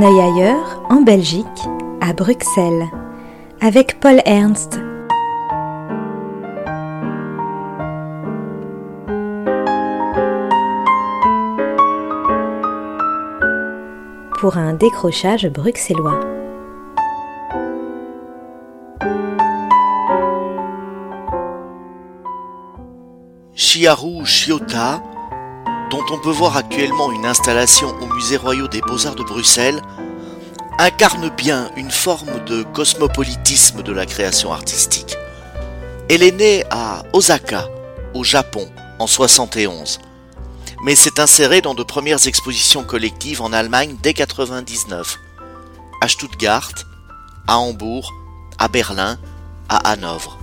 un œil ailleurs, en Belgique, à Bruxelles, avec Paul Ernst. Pour un décrochage bruxellois. Chiharu Chiota, dont on peut voir actuellement une installation au Musée Royal des Beaux-Arts de Bruxelles, incarne bien une forme de cosmopolitisme de la création artistique. Elle est née à Osaka, au Japon, en 71, mais s'est insérée dans de premières expositions collectives en Allemagne dès 99, à Stuttgart, à Hambourg, à Berlin, à Hanovre.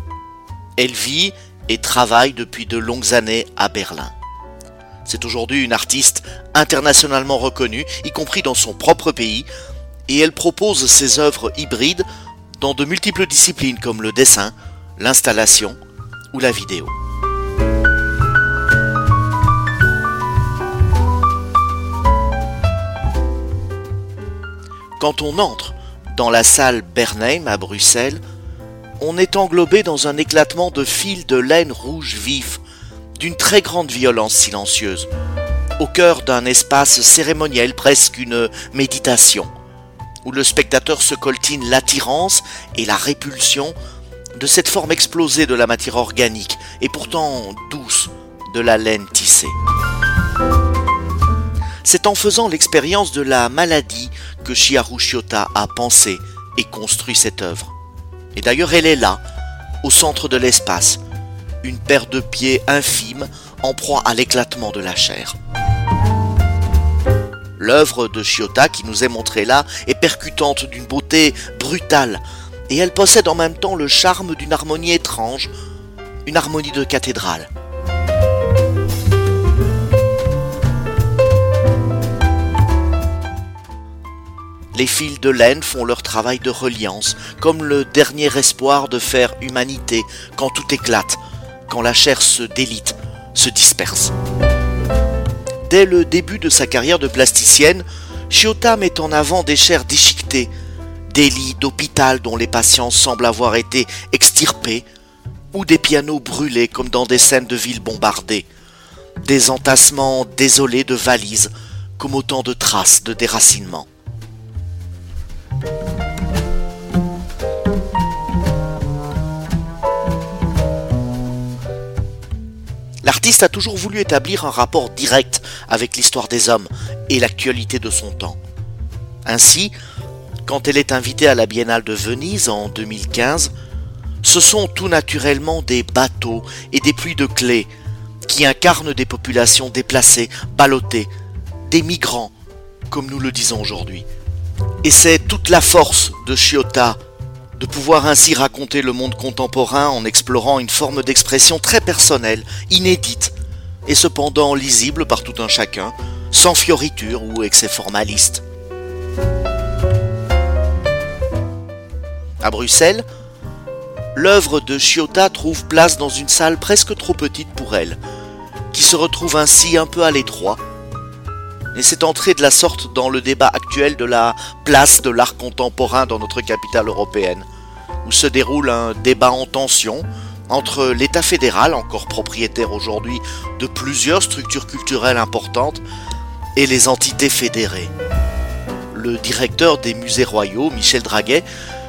Elle vit et travaille depuis de longues années à Berlin. C'est aujourd'hui une artiste internationalement reconnue, y compris dans son propre pays, et elle propose ses œuvres hybrides dans de multiples disciplines comme le dessin, l'installation ou la vidéo. Quand on entre dans la salle Bernheim à Bruxelles, on est englobé dans un éclatement de fils de laine rouge vif, d'une très grande violence silencieuse, au cœur d'un espace cérémoniel, presque une méditation, où le spectateur se coltine l'attirance et la répulsion de cette forme explosée de la matière organique et pourtant douce de la laine tissée. C'est en faisant l'expérience de la maladie que Shiharu Shiota a pensé et construit cette œuvre. Et d'ailleurs, elle est là, au centre de l'espace, une paire de pieds infime en proie à l'éclatement de la chair. L'œuvre de Chiota qui nous est montrée là est percutante d'une beauté brutale, et elle possède en même temps le charme d'une harmonie étrange, une harmonie de cathédrale. Les fils de laine font leur travail de reliance, comme le dernier espoir de faire humanité quand tout éclate, quand la chair se délite, se disperse. Dès le début de sa carrière de plasticienne, Chiota met en avant des chairs déchiquetées, des lits d'hôpital dont les patients semblent avoir été extirpés, ou des pianos brûlés comme dans des scènes de villes bombardées, des entassements désolés de valises comme autant de traces de déracinement. A toujours voulu établir un rapport direct avec l'histoire des hommes et l'actualité de son temps. Ainsi, quand elle est invitée à la Biennale de Venise en 2015, ce sont tout naturellement des bateaux et des pluies de clés qui incarnent des populations déplacées, ballottées, des migrants, comme nous le disons aujourd'hui. Et c'est toute la force de Chiota de pouvoir ainsi raconter le monde contemporain en explorant une forme d'expression très personnelle, inédite, et cependant lisible par tout un chacun, sans fioriture ou excès formaliste. À Bruxelles, l'œuvre de Chiota trouve place dans une salle presque trop petite pour elle, qui se retrouve ainsi un peu à l'étroit, et c'est entré de la sorte dans le débat actuel de la place de l'art contemporain dans notre capitale européenne, où se déroule un débat en tension entre l'État fédéral, encore propriétaire aujourd'hui de plusieurs structures culturelles importantes, et les entités fédérées. Le directeur des musées royaux, Michel Draguet,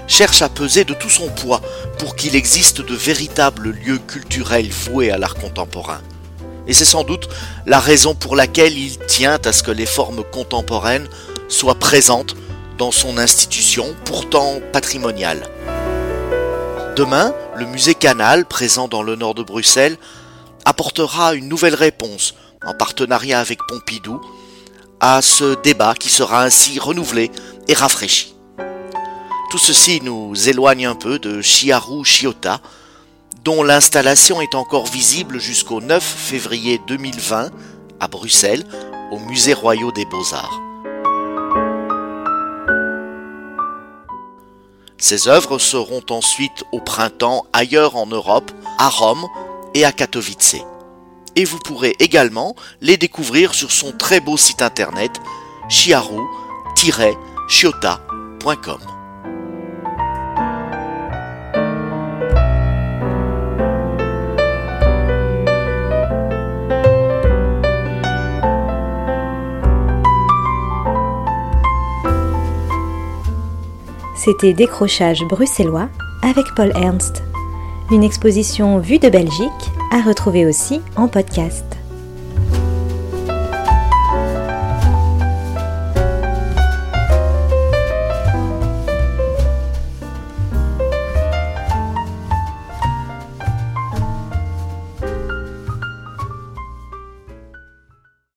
cherche à peser de tout son poids pour qu'il existe de véritables lieux culturels voués à l'art contemporain. Et c'est sans doute la raison pour laquelle il tient à ce que les formes contemporaines soient présentes dans son institution, pourtant patrimoniale. Demain, le musée Canal, présent dans le nord de Bruxelles, apportera une nouvelle réponse, en partenariat avec Pompidou, à ce débat qui sera ainsi renouvelé et rafraîchi. Tout ceci nous éloigne un peu de Chiharu Chiota, dont l'installation est encore visible jusqu'au 9 février 2020 à Bruxelles, au Musée Royal des Beaux-Arts. Ces œuvres seront ensuite au printemps ailleurs en Europe, à Rome et à Katowice. Et vous pourrez également les découvrir sur son très beau site internet chiharu C'était Décrochage bruxellois avec Paul Ernst. Une exposition vue de Belgique à retrouver aussi en podcast.